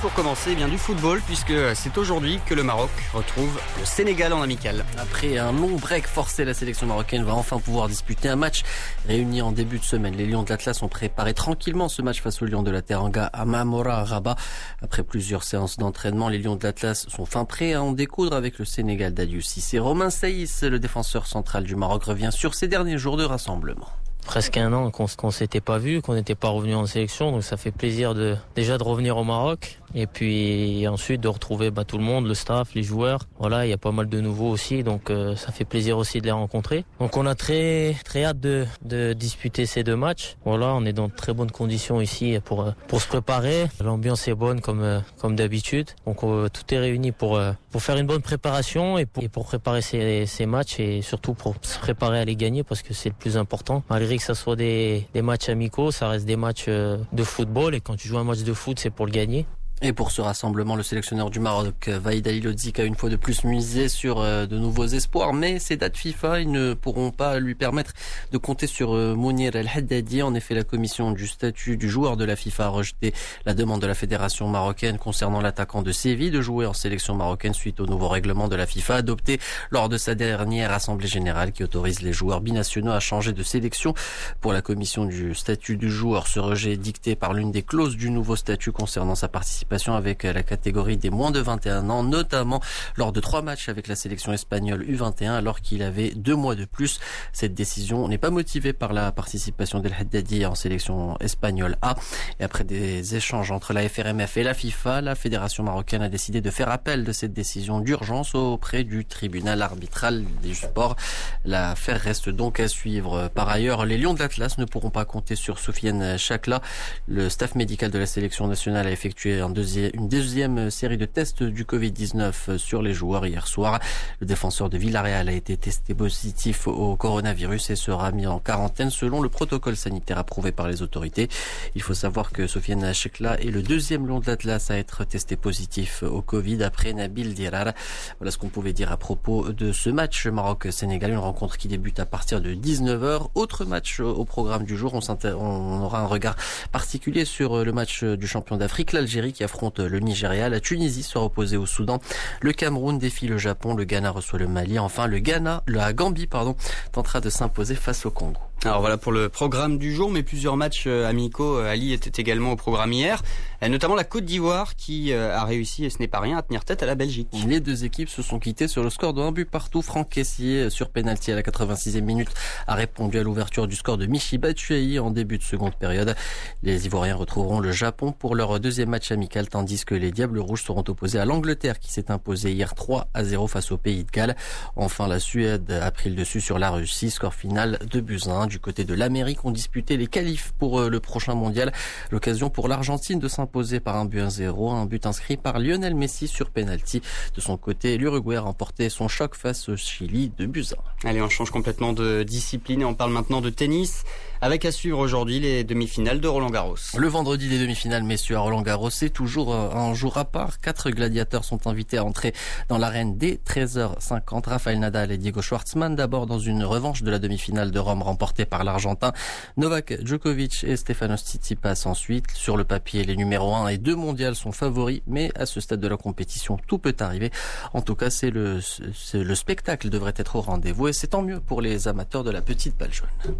pour commencer, eh bien du football, puisque c'est aujourd'hui que le Maroc retrouve le Sénégal en amical. Après un long break forcé, la sélection marocaine va enfin pouvoir disputer un match réuni en début de semaine. Les Lions de l'Atlas ont préparé tranquillement ce match face aux Lions de la Teranga à Mamora, Rabat. Après plusieurs séances d'entraînement, les Lions de l'Atlas sont fin prêts à en découdre avec le Sénégal d'Adiou C'est Romain Saïs, le défenseur central du Maroc, revient sur ses derniers jours de rassemblement presque un an qu'on qu'on s'était pas vu, qu'on n'était pas revenu en sélection, donc ça fait plaisir de déjà de revenir au Maroc et puis ensuite de retrouver bah, tout le monde, le staff, les joueurs. Voilà, il y a pas mal de nouveaux aussi, donc euh, ça fait plaisir aussi de les rencontrer. Donc on a très très hâte de, de disputer ces deux matchs. Voilà, on est dans de très bonnes conditions ici pour pour se préparer. L'ambiance est bonne comme euh, comme d'habitude, donc euh, tout est réuni pour pour faire une bonne préparation et pour, et pour préparer ces, ces matchs et surtout pour se préparer à les gagner parce que c'est le plus important. Malgré que ça soit des, des matchs amicaux, ça reste des matchs euh, de football et quand tu joues un match de foot, c'est pour le gagner. Et pour ce rassemblement, le sélectionneur du Maroc, Vaïd Ali a une fois de plus misé sur euh, de nouveaux espoirs, mais ces dates FIFA, ils ne pourront pas lui permettre de compter sur euh, Mounir El Haddadi. En effet, la commission du statut du joueur de la FIFA a rejeté la demande de la fédération marocaine concernant l'attaquant de Séville de jouer en sélection marocaine suite au nouveau règlement de la FIFA adopté lors de sa dernière assemblée générale qui autorise les joueurs binationaux à changer de sélection. Pour la commission du statut du joueur, ce rejet est dicté par l'une des clauses du nouveau statut concernant sa participation avec la catégorie des moins de 21 ans, notamment lors de trois matchs avec la sélection espagnole U21 alors qu'il avait deux mois de plus. Cette décision n'est pas motivée par la participation d'El Haddadi en sélection espagnole A. Et après des échanges entre la FRMF et la FIFA, la fédération marocaine a décidé de faire appel de cette décision d'urgence auprès du tribunal arbitral du sport. L'affaire reste donc à suivre. Par ailleurs, les Lions de l'Atlas ne pourront pas compter sur Sofiane Chakla. Le staff médical de la sélection nationale a effectué un une deuxième série de tests du Covid-19 sur les joueurs hier soir. Le défenseur de Villarreal a été testé positif au coronavirus et sera mis en quarantaine selon le protocole sanitaire approuvé par les autorités. Il faut savoir que Sofiane Chekla est le deuxième long de l'Atlas à être testé positif au Covid après Nabil Dirar. Voilà ce qu'on pouvait dire à propos de ce match Maroc-Sénégal, une rencontre qui débute à partir de 19h. Autre match au programme du jour, on, on aura un regard particulier sur le match du champion d'Afrique, l'Algérie qui affronte le Nigeria. La Tunisie sera opposée au Soudan. Le Cameroun défie le Japon. Le Ghana reçoit le Mali. Enfin, le Ghana, la Gambie, pardon, tentera de s'imposer face au Congo. Alors voilà pour le programme du jour, mais plusieurs matchs euh, amicaux. Euh, Ali était également au programme hier, euh, notamment la Côte d'Ivoire qui a réussi, et ce n'est pas rien, à tenir tête à la Belgique. Les deux équipes se sont quittées sur le score de un but partout. Franck Kessier, sur penalty à la 86e minute, a répondu à l'ouverture du score de Michi Batshuayi en début de seconde période. Les Ivoiriens retrouveront le Japon pour leur deuxième match amical, tandis que les Diables Rouges seront opposés à l'Angleterre qui s'est imposée hier 3 à 0 face au Pays de Galles. Enfin, la Suède a pris le dessus sur la Russie, score final de Buzyn du côté de l'Amérique ont disputé les qualifs pour euh, le prochain mondial. L'occasion pour l'Argentine de s'imposer par un but 1-0, un but inscrit par Lionel Messi sur penalty. De son côté, l'Uruguay a remporté son choc face au Chili de Buzyn. Allez, on change complètement de discipline et on parle maintenant de tennis avec à suivre aujourd'hui les demi-finales de Roland Garros. Le vendredi des demi-finales, messieurs, à Roland Garros, c'est toujours euh, un jour à part. Quatre gladiateurs sont invités à entrer dans l'arène dès 13h50. Rafael Nadal et Diego Schwartzmann d'abord dans une revanche de la demi-finale de Rome remportée par l'Argentin. Novak Djokovic et Stefanos Tsitsipas ensuite. Sur le papier, les numéros 1 et 2 mondiales sont favoris, mais à ce stade de la compétition, tout peut arriver. En tout cas, c'est le, le spectacle devrait être au rendez-vous et c'est tant mieux pour les amateurs de la petite balle jaune.